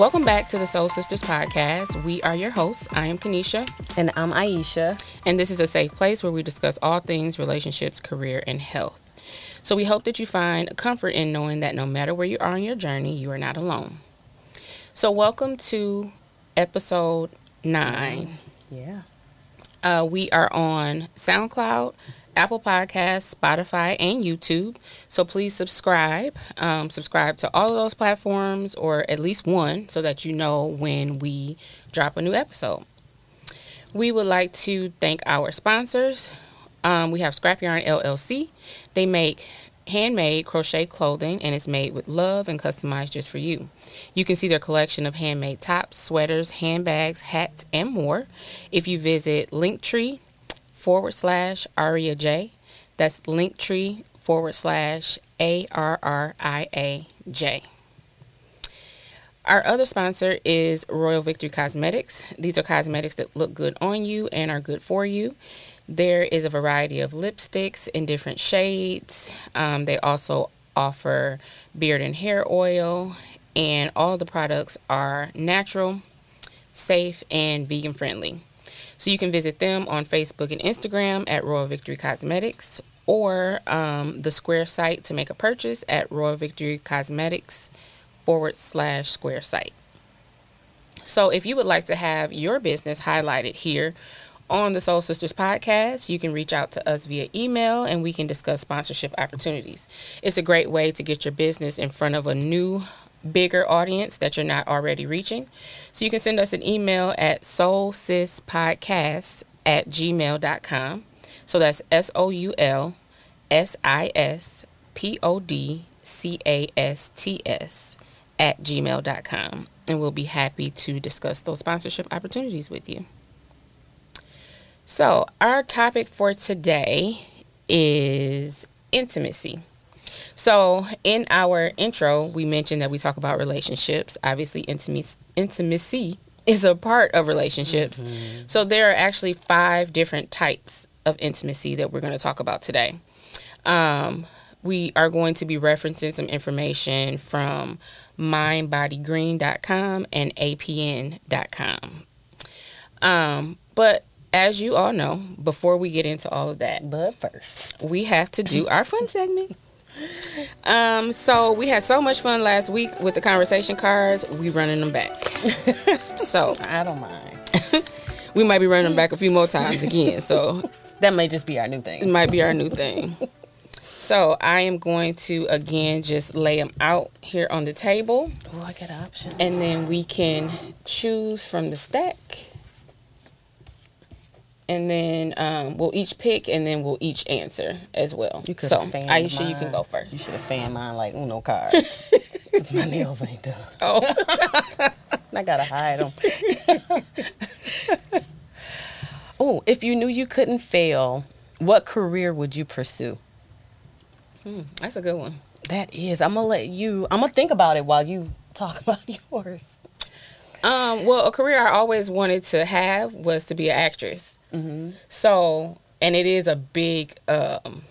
Welcome back to the Soul Sisters podcast. We are your hosts. I am Kenisha. And I'm Aisha. And this is a safe place where we discuss all things relationships, career, and health. So we hope that you find comfort in knowing that no matter where you are on your journey, you are not alone. So, welcome to episode nine. Yeah. Uh, we are on SoundCloud, Apple Podcasts, Spotify, and YouTube. So please subscribe. Um, subscribe to all of those platforms or at least one so that you know when we drop a new episode. We would like to thank our sponsors. Um, we have Scrap Yarn LLC. They make handmade crochet clothing and it's made with love and customized just for you. You can see their collection of handmade tops, sweaters, handbags, hats, and more if you visit Linktree forward slash Arria J. That's Linktree forward slash A R R I A J. Our other sponsor is Royal Victory Cosmetics. These are cosmetics that look good on you and are good for you. There is a variety of lipsticks in different shades. Um, they also offer beard and hair oil, and all the products are natural, safe, and vegan friendly. So you can visit them on Facebook and Instagram at Royal Victory Cosmetics or um, the Square site to make a purchase at Royal Victory Cosmetics forward slash Square site. So if you would like to have your business highlighted here on the Soul Sisters podcast, you can reach out to us via email and we can discuss sponsorship opportunities. It's a great way to get your business in front of a new bigger audience that you're not already reaching. So you can send us an email at soulsispodcast at gmail.com. So that's S O U L S I S P O D C A S T S at gmail.com. And we'll be happy to discuss those sponsorship opportunities with you. So, our topic for today is intimacy. So, in our intro, we mentioned that we talk about relationships. Obviously, intimacy, intimacy is a part of relationships. Mm-hmm. So, there are actually five different types of intimacy that we're going to talk about today. Um, we are going to be referencing some information from mindbodygreen.com and apn.com. Um, but as you all know, before we get into all of that, but first, we have to do our fun segment. Um, so we had so much fun last week with the conversation cards. We running them back. so I don't mind. we might be running them back a few more times again. So that may just be our new thing. It might be our new thing. so I am going to again just lay them out here on the table. Oh, I get options. And then we can choose from the stack and then um, we'll each pick, and then we'll each answer as well. You could so, Aisha, mine. you can go first. You should have fanned mine like Uno cards. my nails ain't done. Oh, I gotta hide them. oh, if you knew you couldn't fail, what career would you pursue? Hmm, that's a good one. That is. I'm gonna let you. I'm gonna think about it while you talk about yours. Um, well, a career I always wanted to have was to be an actress. Mm-hmm. So, and it is a big um,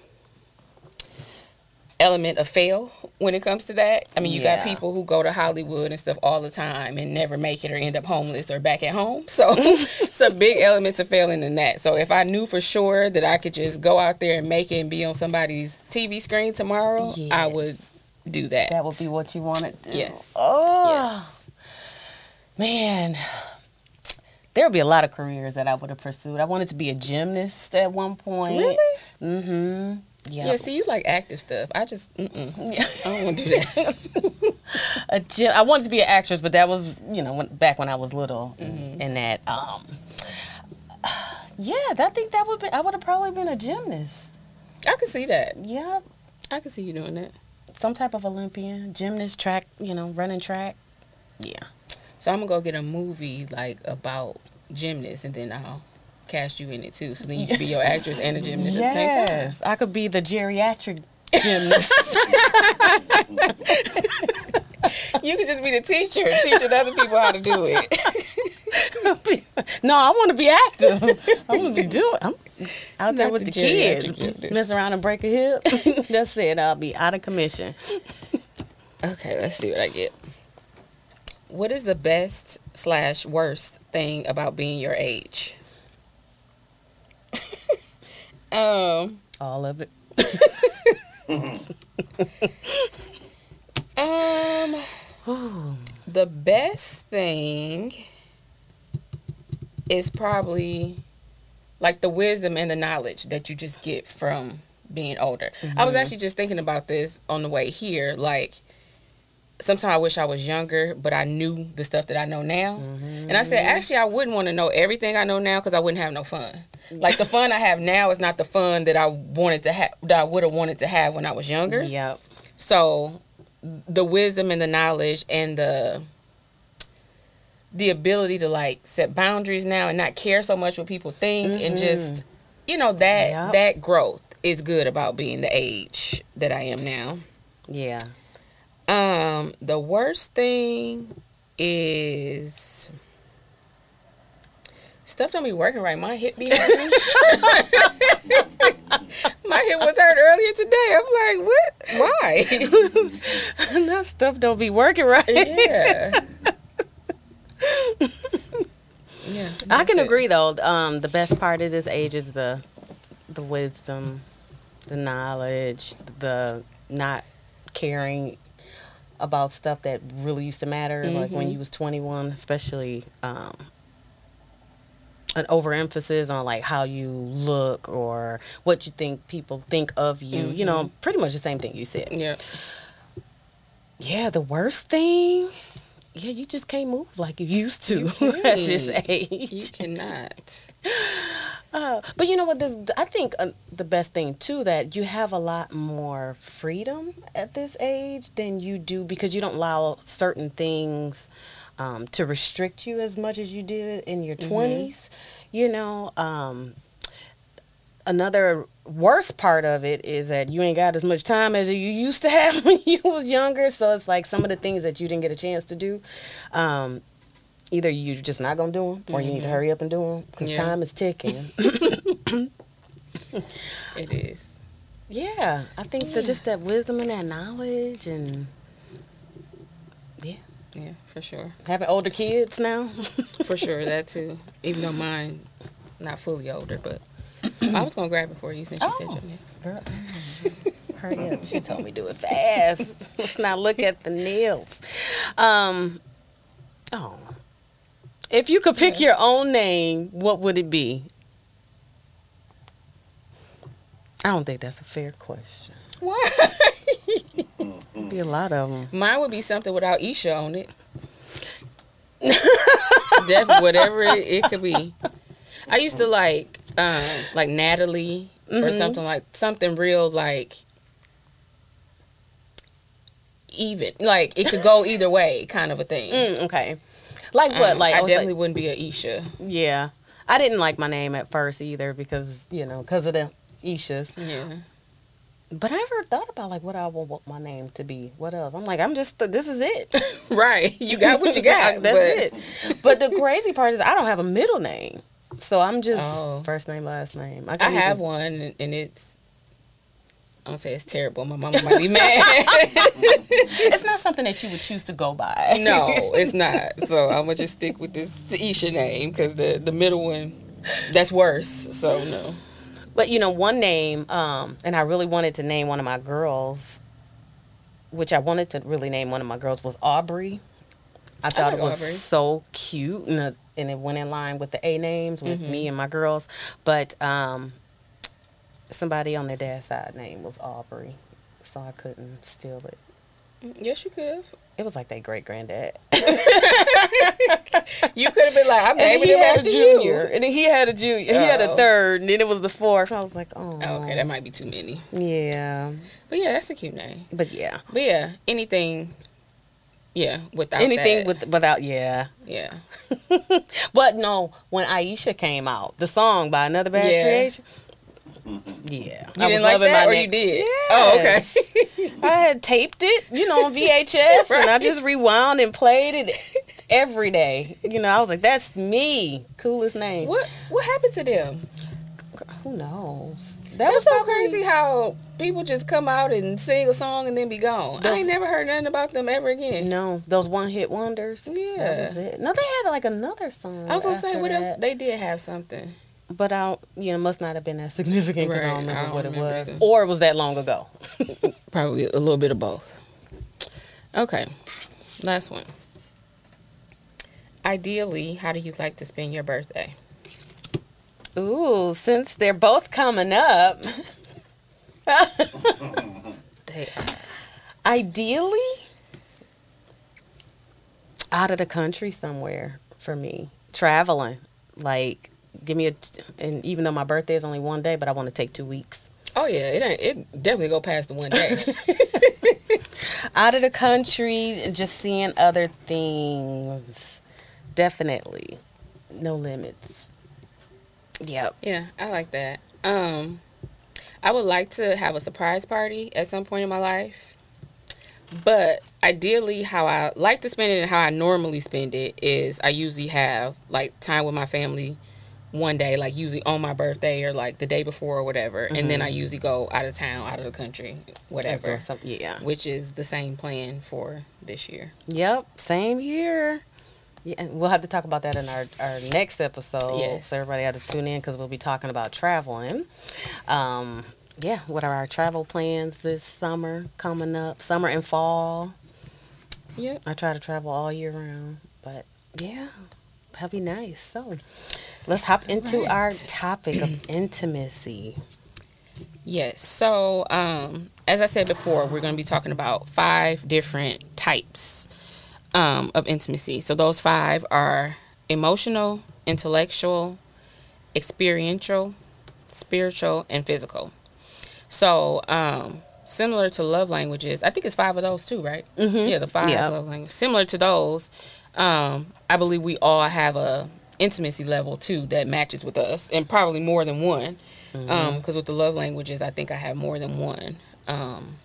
element of fail when it comes to that. I mean, you yeah. got people who go to Hollywood and stuff all the time and never make it or end up homeless or back at home. So, it's a big element of failing in that. So, if I knew for sure that I could just go out there and make it and be on somebody's TV screen tomorrow, yes. I would do that. That would be what you wanted to do. Yes. Oh. Yes. Man, there would be a lot of careers that I would have pursued. I wanted to be a gymnast at one point. Really? Mm-hmm. Yeah. Yeah. See, you like active stuff. I just, mm-mm. I don't want to do that. a gym. I wanted to be an actress, but that was, you know, when, back when I was little, mm-hmm. and that, um, yeah, I think that would be. I would have probably been a gymnast. I could see that. Yeah. I could see you doing that. Some type of Olympian, gymnast, track, you know, running track. Yeah. So I'm gonna go get a movie like about gymnasts, and then I'll cast you in it too. So then you can be your actress and a gymnast yes, at the same time. Yes, I could be the geriatric gymnast. you could just be the teacher, teaching other people how to do it. no, I want to be active. I want to be doing. I'm out there Not with the, the kids, mess around and break a hip. That's it. I'll be out of commission. Okay, let's see what I get. What is the best slash worst thing about being your age? um, All of it. um, Ooh. the best thing is probably like the wisdom and the knowledge that you just get from being older. I was actually just thinking about this on the way here. Like, sometimes I wish I was younger, but I knew the stuff that I know now. And I said, actually, I wouldn't want to know everything I know now because I wouldn't have no fun. Like the fun I have now is not the fun that I wanted to have, that I would have wanted to have when I was younger. Yep. So, the wisdom and the knowledge and the the ability to like set boundaries now and not care so much what people think and Mhm. just you know that Yep. that growth is good about being the age that I am now. Yeah. Um, the worst thing is stuff don't be working right. My hip be hurting. My hip was hurt earlier today. I'm like, what? Why? that stuff don't be working right. yeah. yeah. I can it. agree though. Um, the best part of this age is the the wisdom, the knowledge, the not caring about stuff that really used to matter, like when Mhm. you was twenty one, especially um, an overemphasis on like how you look or what you think people think of you. You know, pretty much the same thing you said. Yeah. Yeah, the worst thing. Yeah, you just can't move like you used to You at this age. You cannot. Uh, but you know what? The, I think uh, the best thing too that you have a lot more freedom at this age than you do because you don't allow certain things um, to restrict you as much as you did in your Mhm. 20s. You know, um, another worst part of it is that you ain't got as much time as you used to have when you was younger. So it's like some of the things that you didn't get a chance to do. Um, either you're just not gonna do them, or you need to Mhm. hurry up and do them because Yeah. time is ticking. It is. yeah, I think that just that wisdom and that knowledge and Yeah, yeah, for sure. having older kids now. For sure, that too. Even though mine not fully older, but I was gonna grab it for you since you said Oh. your next. Girl, hurry up! She told me do it fast. Let's not look at the nails. Um, oh, if you could pick your own name, what would it be? I don't think that's a fair question. What? Be a lot of them. Mine would be something without Isha on it. Def- whatever it, it could be. I used to like um like Natalie or Mhm. something like something real like even like it could go either way kind of a thing. Mm, okay. Like what? Um, like I was definitely like- wouldn't be a Isha. yeah. I didn't like my name at first either because you know because of the Ishas. Yeah. But I never thought about like what I would want my name to be. What else? I'm like I'm just this is it. Right. You got what you got. That's but it. But the crazy part is I don't have a middle name, so I'm just Oh. first name last name. I can't have even- one and it's I'm gonna say it's terrible. My mama might be mad. It's not something that you would choose to go by. no, it's not. So I'm gonna just stick with this Isha name because the the middle one, that's worse. So no. But you know, one name, um, and I really wanted to name one of my girls, which I wanted to really name one of my girls was Aubrey. I thought like it was Aubrey. so cute, and, uh, and it went in line with the A names with Mhm. me and my girls. But um, somebody on their dad's side name was Aubrey, so I couldn't steal it. Mm, yes, you could. It was like their great granddad. You could have been like, I'm And naming he him had a after junior, you. and then he had a junior. He had a Oh. third, and then it was the fourth. I was like, oh, Oh, okay, that might be too many. yeah, But yeah, that's a cute name. but yeah, But yeah, anything. Yeah, without anything that, with without yeah. yeah. But no, when Aisha came out, the song by Another Bad Yeah. Creation. Mm-hmm. Yeah, You I was didn't like loving that, my or na- you did? Oh, yes. Oh, okay. I had taped it, you know, on VHS, and I just rewound and played it every day. You know, I was like, "That's me, coolest name." what What happened to them? Who knows? That was so probably- crazy how people just come out and sing a song and then be gone. I ain't never heard nothing about them ever again. No, those one hit wonders. Yeah. that was it. No, they had like another song. I was gonna say after what else? They did have something. But I, don't, you know, must not have been that significant because I don't remember I don't what it was, either. or it was that long ago. Probably a little bit of both. Okay, last one. Ideally, how do you like to spend your birthday? Ooh, since they're both coming up, They are. ideally out of the country somewhere for me, traveling. Like, give me a, and even though my birthday is only one day, but I want to take two weeks. Oh yeah, it ain't. It definitely go past the one day. out of the country and just seeing other things. Definitely. No limits. Yep. yeah, I like that. Um, I would like to have a surprise party at some point in my life, but ideally, how I like to spend it and how I normally spend it is I usually have like time with my family one day, like usually on my birthday or like the day before or whatever, and then I usually go out of town, out of the country, whatever. Yeah. which is the same plan for this year. Yep. Same year. Yeah, and we'll have to talk about that in our, our next episode. Yes. So everybody had to tune in because we'll be talking about traveling. Um, yeah. What are our travel plans this summer coming up? Summer and fall. Yep. I try to travel all year round, but yeah, that'd be nice. So let's hop into our topic of intimacy. Yes. So, um, as I said before, we're going to be talking about five different types um, of intimacy. So, those five are emotional, intellectual, experiential, spiritual, and physical. So, um, similar to love languages, I think it's five of those too, right? Mm-hmm. Yeah, the five Yep. love languages. Similar to those, um, I believe we all have a intimacy level too that matches with us, and probably more than one. Mm-hmm. Because with the love languages, I think I have more than one um,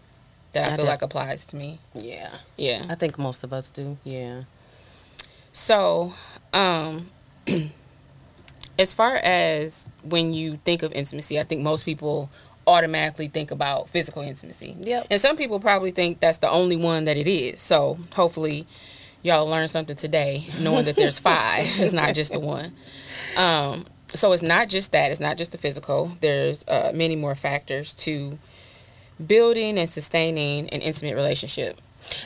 that I, I feel like applies to me. Yeah, Yeah. I think most of us do. Yeah. So, um, as far as when you think of intimacy, I think most people automatically think about physical intimacy. Yep. And some people probably think that's the only one that it is. So, hopefully, y'all learn something today, knowing that there's five. it's not just the one. Um, so, it's not just that. It's not just the physical. There's uh, many more factors to building and sustaining an intimate relationship.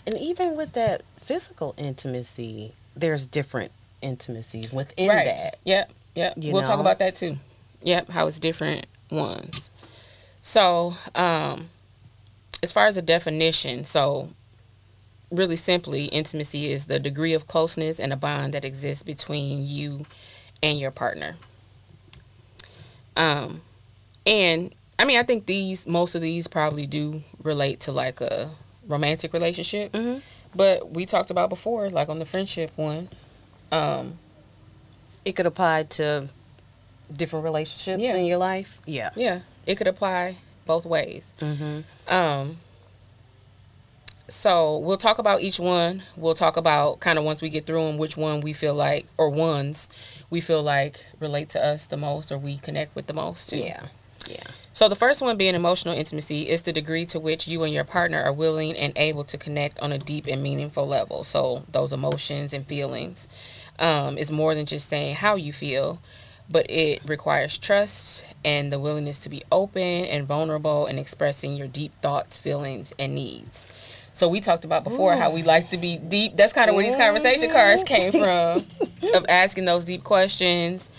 And even with that physical intimacy, there's different intimacies within right. that. Yep. Yep. You we'll talk about that too. Yep. How it's different ones. So, um, as far as the definition, so really simply, intimacy is the degree of closeness and a bond that exists between you and your partner. Um, and I mean, I think these most of these probably do relate to like a romantic relationship, Mhm. but we talked about before, like on the friendship one. Um, It could apply to different relationships Yeah. in your life. Yeah. Yeah, it could apply both ways. Mm-hmm. Um, so we'll talk about each one. We'll talk about kind of once we get through them, which one we feel like, or ones we feel like relate to us the most, or we connect with the most too. Yeah. Yeah. So the first one being emotional intimacy is the degree to which you and your partner are willing and able to connect on a deep and meaningful level. So those emotions and feelings um, is more than just saying how you feel, but it requires trust and the willingness to be open and vulnerable and expressing your deep thoughts, feelings, and needs. So we talked about before how we like to be deep. That's kind of where these conversation cards came from, of asking those deep questions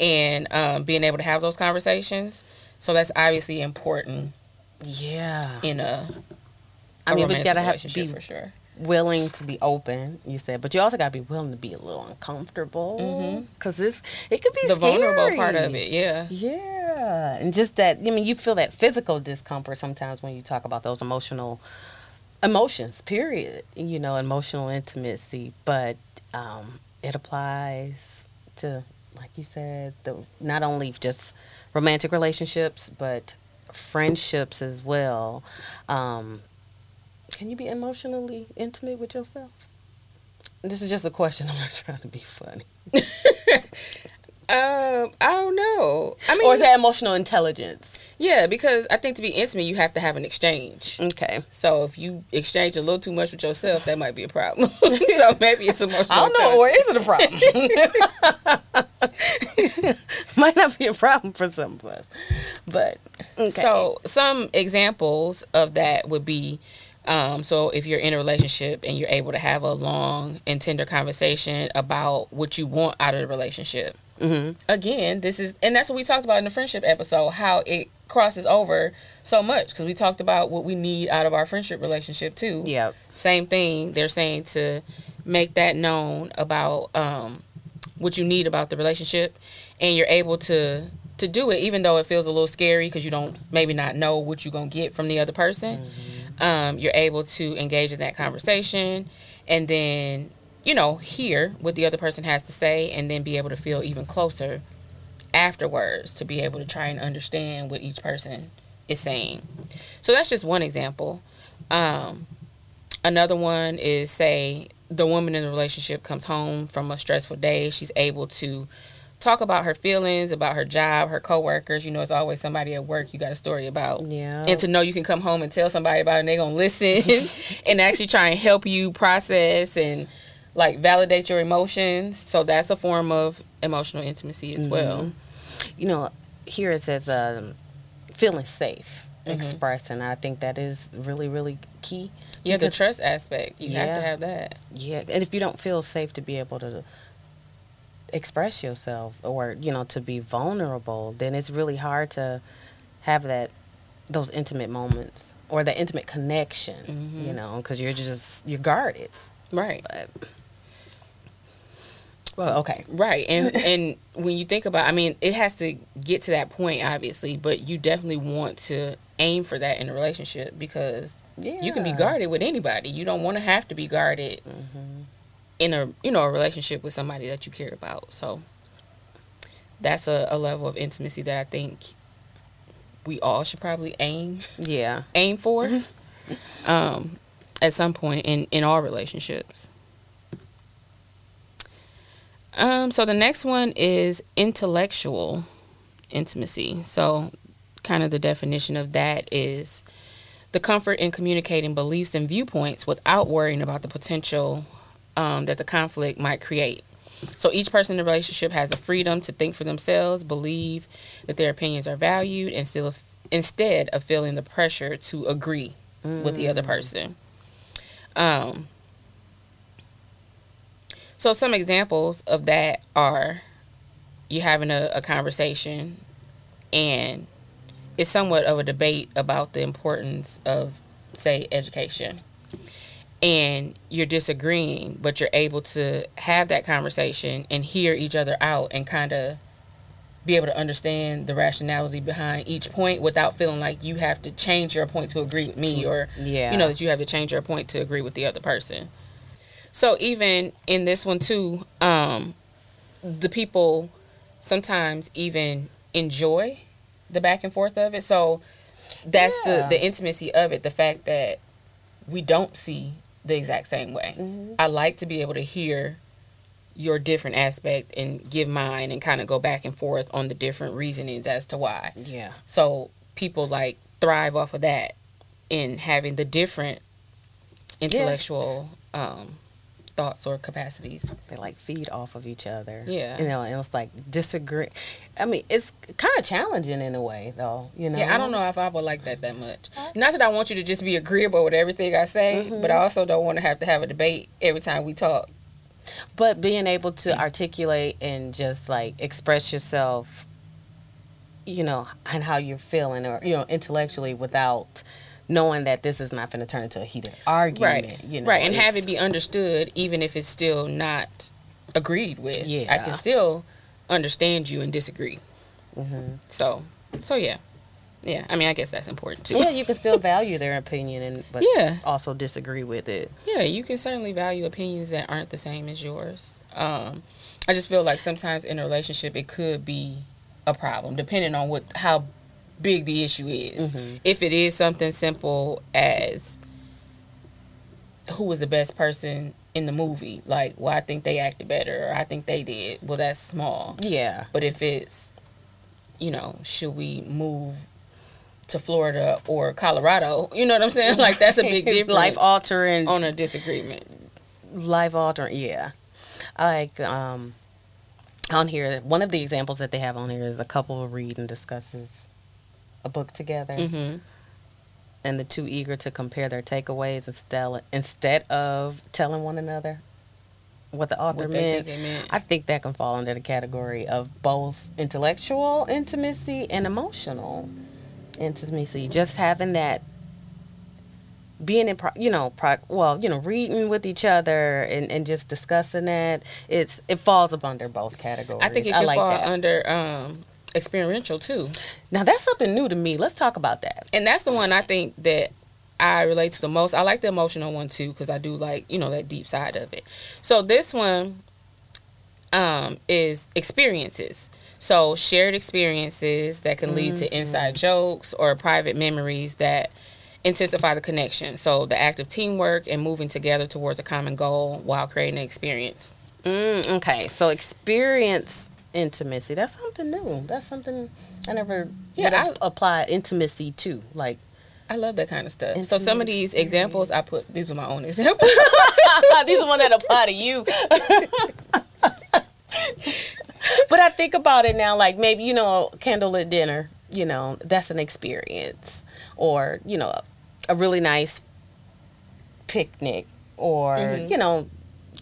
and um, being able to have those conversations. So that's obviously important Yeah. in a, I a mean, but romantic you gotta have to be for sure. willing to be open. You said, but you also gotta be willing to be a little uncomfortable because this it could be Mm-hmm. The vulnerable part of it, yeah. Yeah, and just that. I mean, you feel that physical discomfort sometimes when you talk about those emotional emotions. Period. You know, emotional intimacy, but um, it applies to, like you said, the not only just romantic relationships, but friendships as well. Um, can you be emotionally intimate with yourself? This is just a question. I'm not trying to be funny. Um, I don't know. I mean, or is that emotional intelligence? Yeah, because I think to be intimate, you have to have an exchange. Okay. So if you exchange a little too much with yourself, that might be a problem. so maybe it's emotional. I don't know, or is it a problem? Might not be a problem for some of us, but okay. So some examples of that would be, um, so if you're in a relationship and you're able to have a long and tender conversation about what you want out of the relationship. Hmm Again, this is, and that's what we talked about in the friendship episode, how it crosses over so much because we talked about what we need out of our friendship relationship too. yeah, Same thing. They're saying to make that known about um, what you need about the relationship, and you're able to to do it, even though it feels a little scary because you don't maybe not know what you're gonna get from the other person. Um, you're able to engage in that conversation, and then you know hear what the other person has to say, and then be able to feel even closer afterwards to be able to try and understand what each person is saying. So that's just one example. Um, another one is say the woman in the relationship comes home from a stressful day. She's able to talk about her feelings, about her job, her coworkers. You know, it's always somebody at work you got a story about. yeah, And to know you can come home and tell somebody about it and they're going to listen and actually try and help you process and like validate your emotions. So that's a form of emotional intimacy as well. you know, here it says um, feeling safe, Mhm. expressing. I think that is really, really key. Yeah, the trust aspect. You have to have that. Yeah, and if you don't feel safe to be able to express yourself or you know to be vulnerable, then it's really hard to have that those intimate moments or the intimate connection. Mhm. You know, because you're just you're guarded. Right. But well, okay, Right. And and when you think about I mean, it has to get to that point obviously, but you definitely want to aim for that in a relationship because yeah, you can be guarded with anybody. You don't want to have to be guarded hmm in a you know a relationship with somebody that you care about. So that's a, a level of intimacy that I think we all should probably aim Yeah, aim for um, at some point in in all relationships. Um, so the next one is intellectual intimacy. So, kind of the definition of that is the comfort in communicating beliefs and viewpoints without worrying about the potential um, that the conflict might create. So each person in the relationship has the freedom to think for themselves, believe that their opinions are valued, and still instead of feeling the pressure to agree with the other person. Um, so some examples of that are you having a, a conversation and it's somewhat of a debate about the importance of say education. And you're disagreeing but you're able to have that conversation and hear each other out and kind of be able to understand the rationality behind each point without feeling like you have to change your point to agree with me or yeah, you know that you have to change your point to agree with the other person so even in this one too um the people sometimes even enjoy the back and forth of it. So that's Yeah. the the intimacy of it the fact that we don't see the exact same way. Mhm. i like to be able to hear your different aspect and give mine and kind of go back and forth on the different reasonings as to why. Yeah, so people like thrive off of that in having the different intellectual um, thoughts or capacities. they like feed off of each other. Yeah. you know, and it's like disagree. I mean, it's kind of challenging in a way, though. You know, Yeah, I don't know if I would like that that much. Not that I want you to just be agreeable with everything I say, Mhm. but I also don't want to have to have a debate every time we talk. but being able to articulate and just like express yourself you know and how you're feeling or you know intellectually without knowing that this is not going to turn into a heated argument right, you know right, and have it be understood, even if it's still not agreed with. Yeah. I can still understand you and disagree. Mm-hmm. So, so yeah, yeah. I mean, I guess that's important too. yeah you can still value their opinion and but yeah. also disagree with it Yeah, you can certainly value opinions that aren't the same as yours. Um, I just feel like sometimes in a relationship it could be a problem, depending on what how big the issue is. Mhm. If it is something simple as who was the best person in the movie, like, well, I think they acted better, or I think they did. Well, that's small. yeah But if it's, you know, should we move to Florida or Colorado. You know what I'm saying? Like that's a big difference. life altering on a disagreement. life altering yeah like um on here one of the examples that they have on here is a couple read and discusses a book together hmm and the two eager to compare their takeaways instead instead of telling one another what the author What meant meant. I think that can fall under the category of both intellectual intimacy and emotional intimacy. Just having that being in, pro, you know, pro, well, you know, reading with each other and, and just discussing that, it's it falls up under both categories. I think it I can like fall that. under um, experiential too. now that's something new to me. Let's talk about that. and that's the one I think that I relate to the most. I like the emotional one too because I do like you know that deep side of it. So this one um, is experiences. So shared experiences that can lead to inside jokes or private memories that intensify the connection. So the act of teamwork and moving together towards a common goal while creating an experience. Mm, okay, so experience intimacy. That's something new. That's something I never Yeah, have applied intimacy to. Like I love that kind of stuff. So some of these examples I put these are my own examples. these are ones that apply to you. but I think about it now, like maybe you know, candlelit dinner. You know, that's an experience, or you know, a really nice picnic, or Mhm. you know,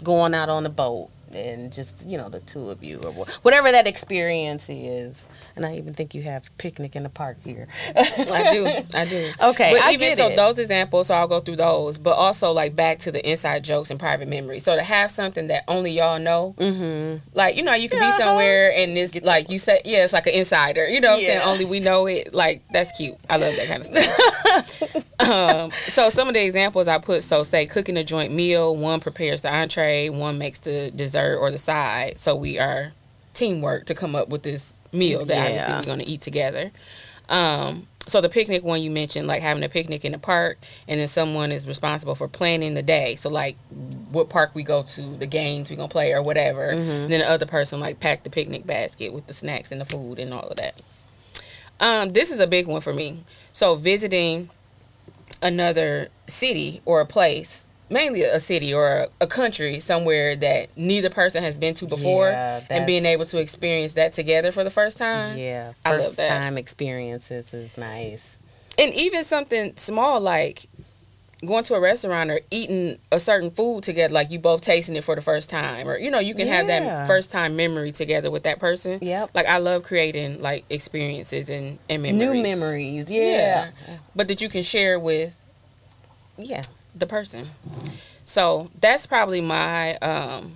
going out on a boat and just you know the two of you or whatever that experience is. And I even think you have picnic in the park here. I do, I do. Okay, but I even so, it. those examples, so I'll go through those. But also, like back to the inside jokes and private memories. So to have something that only y'all know, Mm-hmm. like you know, you could Yeah. be somewhere and this, like you said, yeah, it's like an insider. You know, what I'm saying only we know it. Like that's cute. I love that kind of stuff. um, so some of the examples I put, so say cooking a joint meal. One prepares the entree, one makes the dessert or the side. So we are teamwork to come up with this meal that obviously we're going to eat together. Um, so the picnic one you mentioned, like having a picnic in the park, and then someone is responsible for planning the day. So like what park we go to, the games we gonna play or whatever. Mhm. And then the other person like pack the picnic basket with the snacks and the food and all of that. Um, this is a big one for me. So visiting another city or a place, mainly a city or a, a country somewhere that neither person has been to before, Yeah, and being able to experience that together for the first time. Yeah, first time experiences is nice. and even something small like going to a restaurant or eating a certain food together like you both tasting it for the first time or you know you can have that first time memory together with that person Yep. like i love creating like experiences and, and memories New memories. Yeah. but that you can share with Yeah. the person so that's probably my um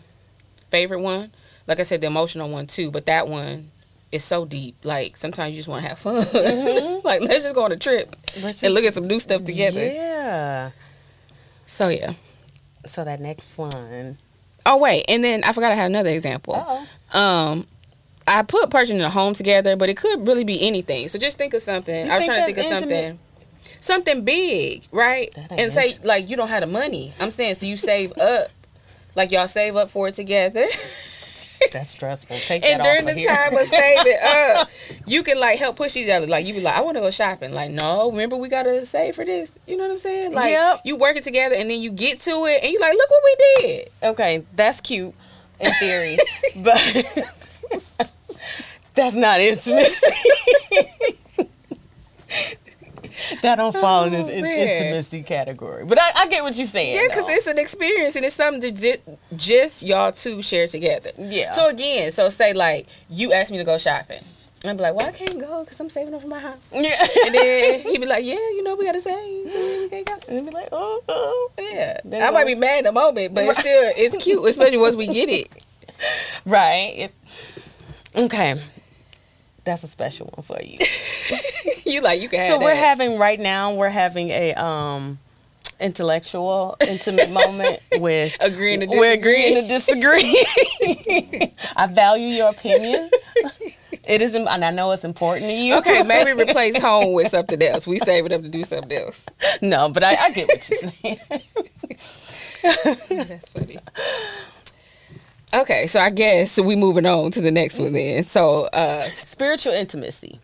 favorite one like i said the emotional one too but that one is so deep like sometimes you just want to have fun Mhm. like let's just go on a trip Let's and look at some new stuff together Yeah. so yeah So that next one. Oh wait, and then I forgot I had another example. Oh. Um, I put purchasing a home together, but it could really be anything. So just think of something. You I was trying to think of that's something, something big, right? And say like you don't have the money. I'm saying so you save up, like y'all save up for it together, That's stressful. Take and that during off the of here. time of saving up, you can like help push each other. Like you be like, I want to go shopping. Like no, remember we gotta save for this. You know what I'm saying? Like Yep. you work it together, and then you get to it, and you like, look what we did. okay, that's cute in theory, but that's not intimacy. that don't fall in this Oh, in- intimacy category. But I, I get what you're saying. Yeah, because it's an experience and it's something that ju- just y'all two share together. yeah. So again, so say like you asked me to go shopping. And I'd be like, well, I can't go because I'm saving up for my house. yeah. And then he'd be like, yeah, you know, we got to save. we can't go. and be like, oh, oh. Yeah. I might be mad in the moment, but it's still, it's cute, especially once we get it. right. It- okay, that's a special one for you. you like, you can have it. so that. we're having right now we're having a um intellectual intimate moment with Agreeing to we're disagree. agreeing to disagree i value your opinion it is and i know it's important to you okay, maybe replace home with something else. We save it up to do something else. no but I, I get what you're saying That's funny. Okay, so I guess we moving on to the next one then. So, uh, spiritual intimacy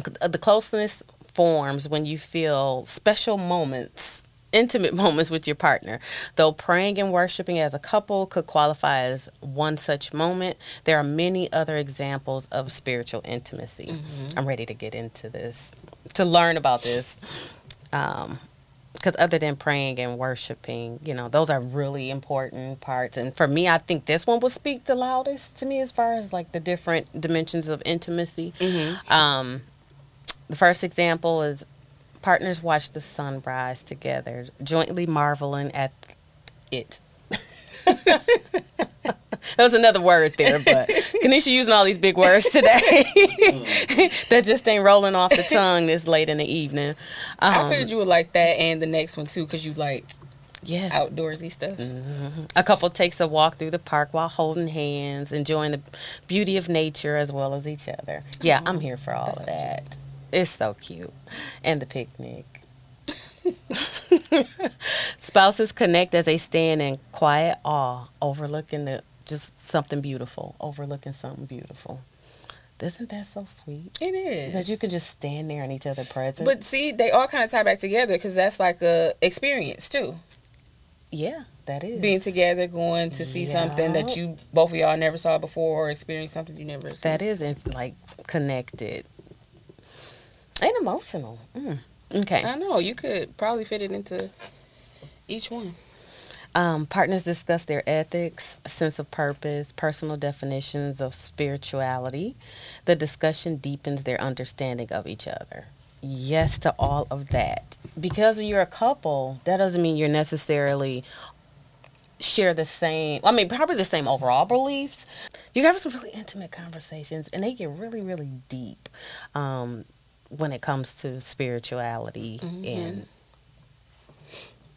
the closeness forms when you feel special moments, intimate moments with your partner. Though praying and worshiping as a couple could qualify as one such moment, there are many other examples of spiritual intimacy. Mm-hmm. I'm ready to get into this, to learn about this. Um, because other than praying and worshiping, you know, those are really important parts. And for me, I think this one will speak the loudest to me as far as like the different dimensions of intimacy. Mm-hmm. Um, the first example is partners watch the sunrise together, jointly marveling at it. that was another word there, but Kenisha using all these big words today that just ain't rolling off the tongue this late in the evening. I Um, figured you would like that and the next one too, because you like yes, outdoorsy stuff. Mhm. A couple takes a walk through the park while holding hands, enjoying the beauty of nature as well as each other. Yeah, I'm here for all of that. It's so cute. And the picnic. Spouses connect as they stand in quiet awe, overlooking the just something beautiful, overlooking something beautiful. Isn't that so sweet? It is. That you can just stand there in each other present. But see, they all kind of tie back together because that's like a experience too. yeah, that is Being together, going to see something that you both of y'all never saw before, or experience something you never. Seen. That is it's like connected and emotional. Mm. Okay. I know you could probably fit it into each one. Um, partners discuss their ethics, sense of purpose, personal definitions of spirituality. The discussion deepens their understanding of each other. Yes to all of that. Because you're a couple, that doesn't mean you're necessarily share the same I mean probably the same overall beliefs. You have some really intimate conversations and they get really, really deep um, when it comes to spirituality Mhm. and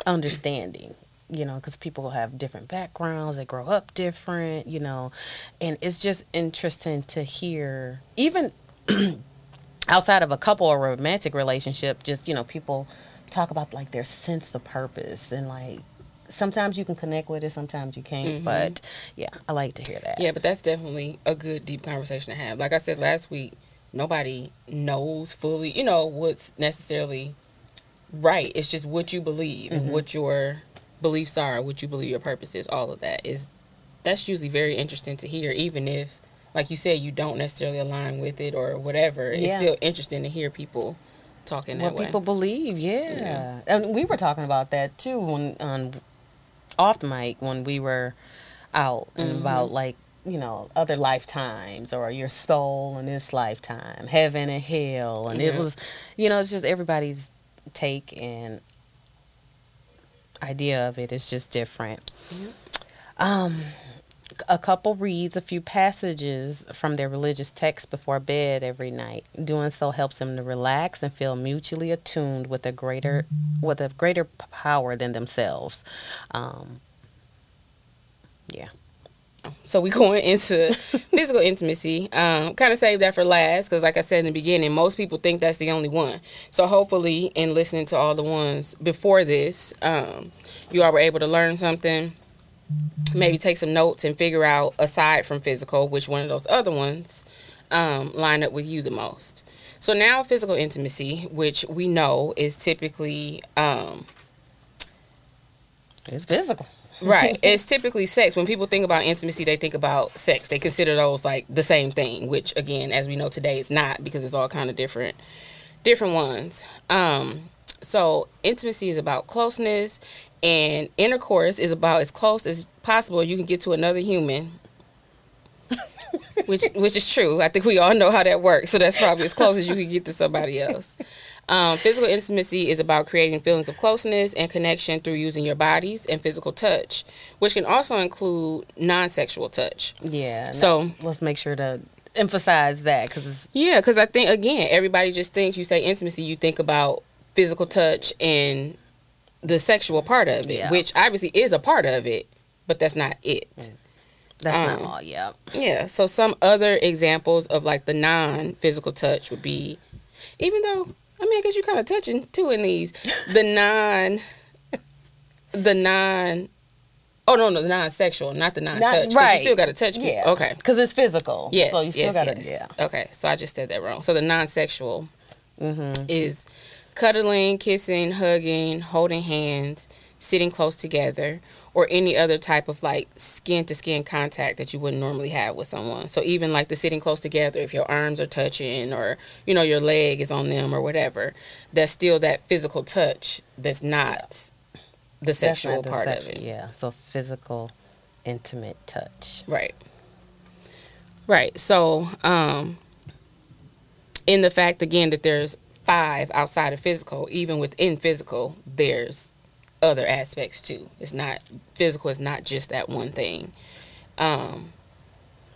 understanding you know because people have different backgrounds they grow up different you know and it's just interesting to hear even outside of a couple or romantic relationship just you know people talk about like their sense of purpose and like sometimes you can connect with it sometimes you can't Mhm. but yeah i like to hear that Yeah, but that's definitely a good deep conversation to have. Like I said last week, nobody knows fully, you know, what's necessarily right. It's just what you believe Mhm. and what your beliefs are, what you believe your purpose is. All of that is that's usually very interesting to hear, even if, like you said, you don't necessarily align with it or whatever. It's still interesting to hear people talking that what way. people believe yeah. Yeah. and we were talking about that too when on off the mic when we were out and Mhm. about like you know other lifetimes or your soul in this lifetime heaven and hell and it was you know it's just everybody's take and idea of it is just different Mhm. um a couple reads a few passages from their religious text before bed every night. Doing so helps them to relax and feel mutually attuned with a greater with a greater power than themselves. Um, yeah. So we going into physical intimacy. Um, kind of save that for last because, like I said in the beginning, most people think that's the only one. So hopefully, in listening to all the ones before this, um, you all were able to learn something. Maybe take some notes and figure out, aside from physical, which one of those other ones um, line up with you the most. So now, physical intimacy, which we know is typically um, It's physical. Right. It's typically sex. When people think about intimacy, they think about sex. They consider those like the same thing, which again, as we know today, it's not because it's all kind of different, different ones. Um, so intimacy is about closeness, and intercourse is about as close as possible you can get to another human. which which is true. I think we all know how that works. So that's probably as close as you can get to somebody else. Um, physical intimacy is about creating feelings of closeness and connection through using your bodies and physical touch, which can also include non-sexual touch. Yeah. So- let's make sure to emphasize that because Yeah, because I think again, everybody just thinks you say intimacy, you think about physical touch and the sexual part of it, Yeah. which obviously is a part of it, but that's not it. that's Um, not all. Yeah. Yeah. So some other examples of like the non-physical touch would be, even though I mean I guess you're kind of touching too in these the non, the non. Oh no, no, the non-sexual, not the non-touch. 'cause right. You still got to touch people. Yeah. Okay. Because it's physical. Yes. So you still yes, gotta. yes. Yeah. Okay. So I just said that wrong. So the non-sexual Mm-hmm. is cuddling, kissing, hugging, holding hands, sitting close together, or any other type of like skin to skin contact that you wouldn't normally have with someone. So even like the sitting close together, if your arms are touching or you know your leg is on them or whatever, that's still that physical touch. That's not the That's sexual not the part sexual- of it. Yeah. So physical, intimate touch. Right. Right. So, um, in the fact again that there's five outside of physical, even within physical, there's other aspects too. It's not physical It's not just that one thing. Um,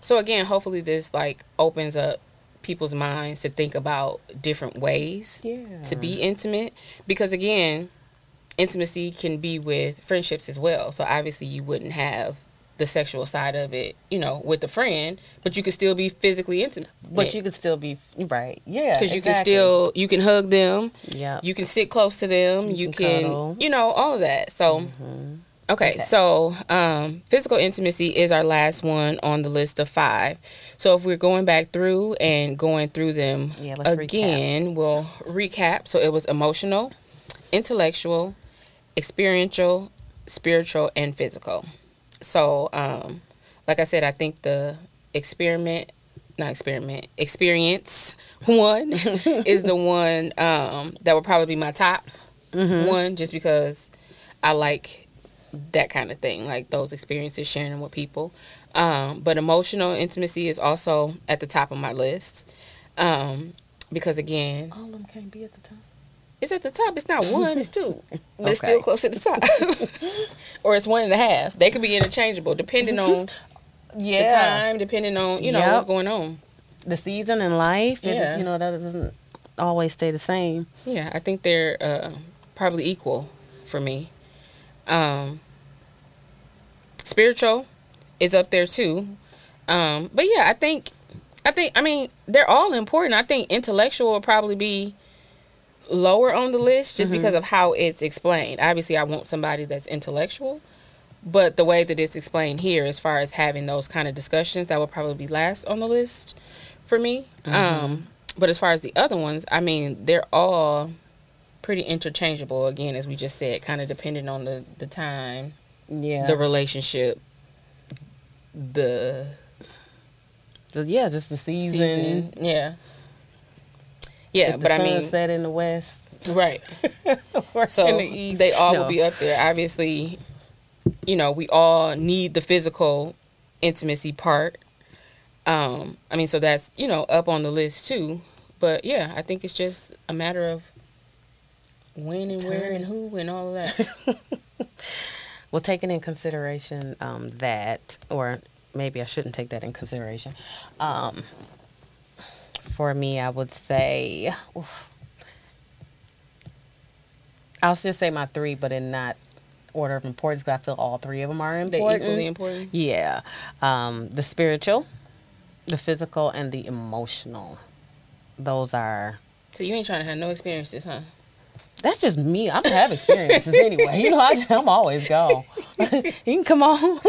so again, hopefully this like opens up people's minds to think about different ways Yeah. to be intimate because again intimacy can be with friendships as well so obviously you wouldn't have the sexual side of it you know with a friend but you can still be physically intimate But you could still be right. Yeah. because you can still you can hug them Yeah. you can sit close to them You you, can can, you know all of that so Mhm. Okay, Okay. so um, physical intimacy is our last one on the list of five. So if we're going back through and going through them Yeah, let's recap. again, we'll recap. So it was emotional, intellectual, experiential, spiritual, and physical. So, um, like I said, I think the experiment, not experiment, experience one is the one um, that would probably be my top Mhm. one just because I like that kind of thing, like those experiences, sharing them with people. Um, but emotional intimacy is also at the top of my list um, because, again, All of them can't be at the top. It's at the top. It's not one, it's two, but it's still close at the top. or it's one and a half. They could be interchangeable depending on Yeah. the time, depending on you know Yep. what's going on. The season in life. Yeah. is, you know that doesn't always stay the same. Yeah, I think they're uh, probably equal for me. Um, spiritual is up there too. Um, but yeah, I think, I think, I mean, they're all important. I think intellectual will probably be lower on the list just Mhm. because of how it's explained. Obviously, I want somebody that's intellectual, but the way that it's explained here, as far as having those kind of discussions, that would probably be last on the list for me. Um, but as far as the other ones, I mean, they're all pretty interchangeable. Again, as we just said, kind of depending on the the time, Yeah. the relationship, the yeah, just the season. season. Yeah. Yeah, If the but I mean, set in the west right. or So in the east. they all No. will be up there. Obviously, you know, we all need the physical intimacy part. Um, I mean, so that's you know up on the list too. But yeah, I think it's just a matter of when and where and who and all of that. Well, taking in consideration um, that, or maybe I shouldn't take that in consideration. Um, for me, I would say, I'll just say my three, but in not order of importance because I feel all three of them are important. they important. equally important. Yeah. Um, the spiritual, the physical, and the emotional. Those are. So you ain't trying to have no experiences, huh? That's just me. I don't have experiences anyway. You know, I, I'm always gone. you can come on.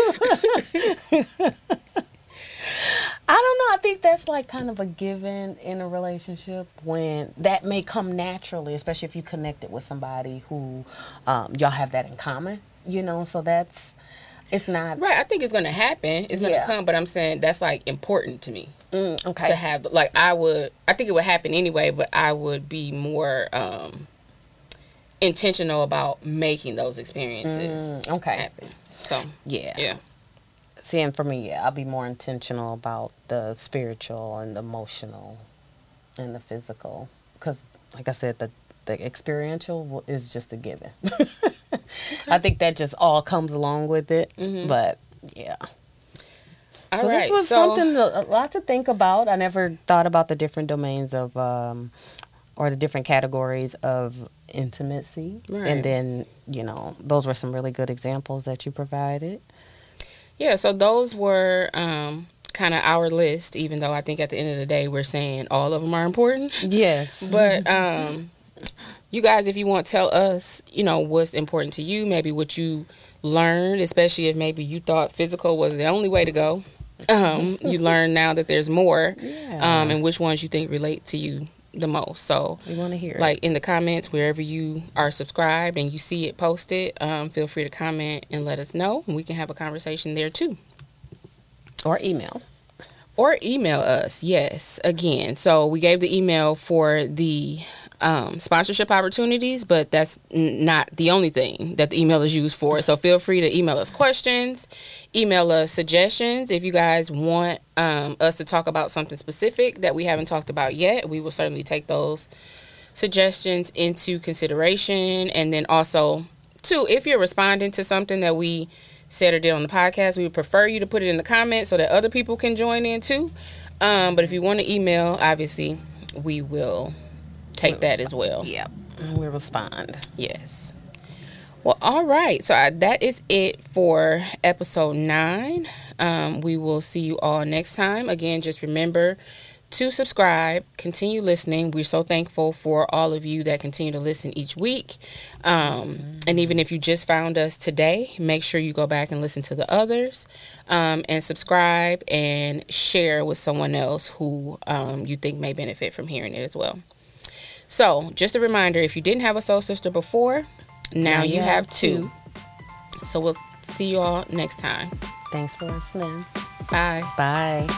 I don't know. I think that's like kind of a given in a relationship when that may come naturally, especially if you connect it with somebody who um, y'all have that in common. You know, so that's it's not Right. I think it's gonna happen. It's gonna Yeah. come, but I'm saying that's like important to me. mm, to have like I would I think it would happen anyway, but I would be more um intentional about making those experiences Mm, okay. happen. So Yeah. yeah. See, and for me, yeah, I'll be more intentional about the spiritual and the emotional and the physical. Because, like I said, the, the experiential is just a given. I think that just all comes along with it. Mhm. But, yeah. All so right. this was so something, a a lot to think about. I never thought about the different domains of, um, or the different categories of intimacy. Right. And then, you know, those were some really good examples that you provided. Yeah, so those were um kind of our list, even though I think at the end of the day we're saying all of them are important. Yes. But um, you guys, if you want, tell us, you know, what's important to you. Maybe what you learned, especially if maybe you thought physical was the only way to go. Um, you learn now that there's more, yeah. um, and which ones you think relate to you the most. So We want to hear it. like in the comments wherever you are subscribed and you see it posted, um, feel free to comment and let us know, we can have a conversation there too. or email. Or email us, yes. Again, so we gave the email for the um, sponsorship opportunities, but that's n- not the only thing that the email is used for. So feel free to email us questions, email us suggestions. If you guys want um, us to talk about something specific that we haven't talked about yet, we will certainly take those suggestions into consideration. And then also, too, if you're responding to something that we said or did on the podcast, we would prefer you to put it in the comments so that other people can join in too. Um, but if you want to email, obviously, we will take We'll that as well. Yep. We'll respond. Yes. Well, all right. So I, that is it for episode nine. Um, we will see you all next time. Again, just remember to subscribe, continue listening. We're so thankful for all of you that continue to listen each week. Um, and even if you just found us today, make sure you go back and listen to the others um, and subscribe and share with someone else who um, you think may benefit from hearing it as well. So, just a reminder if you didn't have a soul sister before, now, you, have, two. So, we'll see you all next time. Thanks for listening. Bye. Bye.